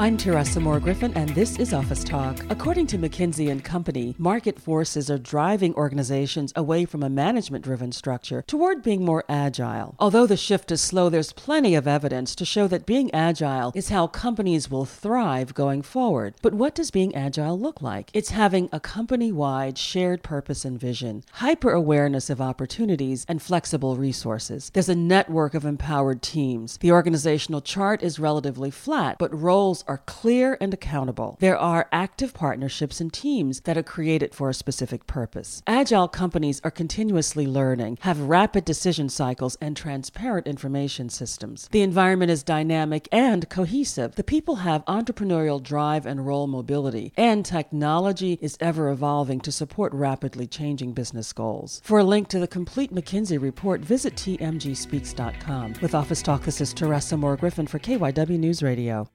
I'm Teresa Moore Griffin, and this is Office Talk. According to McKinsey and Company, market forces are driving organizations away from a management driven structure toward being more agile. Although the shift is slow, there's plenty of evidence to show that being agile is how companies will thrive going forward. But what does being agile look like? It's having a company wide shared purpose and vision, hyper awareness of opportunities, and flexible resources. There's a network of empowered teams. The organizational chart is relatively flat, but roles are clear and accountable. There are active partnerships and teams that are created for a specific purpose. Agile companies are continuously learning, have rapid decision cycles, and transparent information systems. The environment is dynamic and cohesive. The people have entrepreneurial drive and role mobility, and technology is ever evolving to support rapidly changing business goals. For a link to the complete McKinsey report, visit tmgspeaks.com. With Office Talk, this is Teresa Moore Griffin for KYW News Radio.